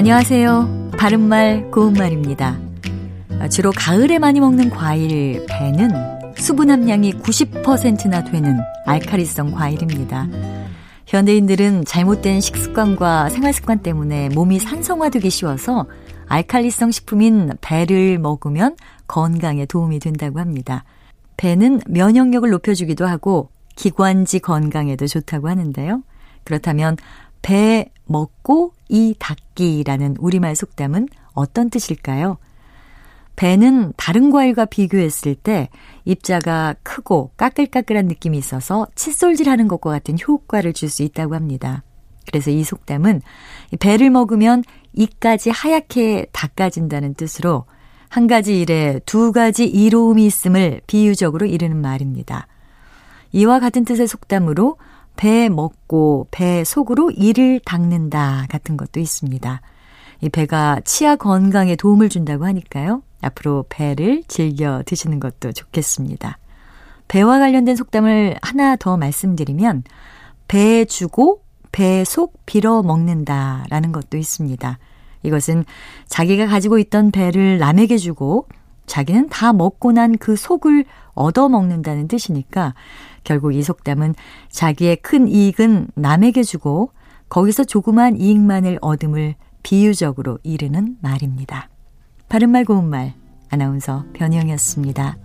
안녕하세요. 바른말 고운말입니다. 주로 가을에 많이 먹는 과일 배는 수분 함량이 90%나 되는 알카리성 과일입니다. 현대인들은 잘못된 식습관과 생활습관 때문에 몸이 산성화되기 쉬워서 알칼리성 식품인 배를 먹으면 건강에 도움이 된다고 합니다. 배는 면역력을 높여주기도 하고 기관지 건강에도 좋다고 하는데요. 그렇다면 배 먹고 이 닦기라는 우리말 속담은 어떤 뜻일까요? 배는 다른 과일과 비교했을 때 입자가 크고 까끌까끌한 느낌이 있어서 칫솔질하는 것과 같은 효과를 줄 수 있다고 합니다. 그래서 이 속담은 배를 먹으면 이까지 하얗게 닦아진다는 뜻으로 한 가지 일에 두 가지 이로움이 있음을 비유적으로 이르는 말입니다. 이와 같은 뜻의 속담으로 배 먹고 배 속으로 이를 닦는다 같은 것도 있습니다. 이 배가 치아 건강에 도움을 준다고 하니까요. 앞으로 배를 즐겨 드시는 것도 좋겠습니다. 배와 관련된 속담을 하나 더 말씀드리면 배 주고 배 속 빌어 먹는다라는 것도 있습니다. 이것은 자기가 가지고 있던 배를 남에게 주고 자기는 다 먹고 난 그 속을 얻어 먹는다는 뜻이니까 결국 이 속담은 자기의 큰 이익은 남에게 주고 거기서 조그만 이익만을 얻음을 비유적으로 이르는 말입니다. 바른말 고운말 아나운서 변희영이었습니다.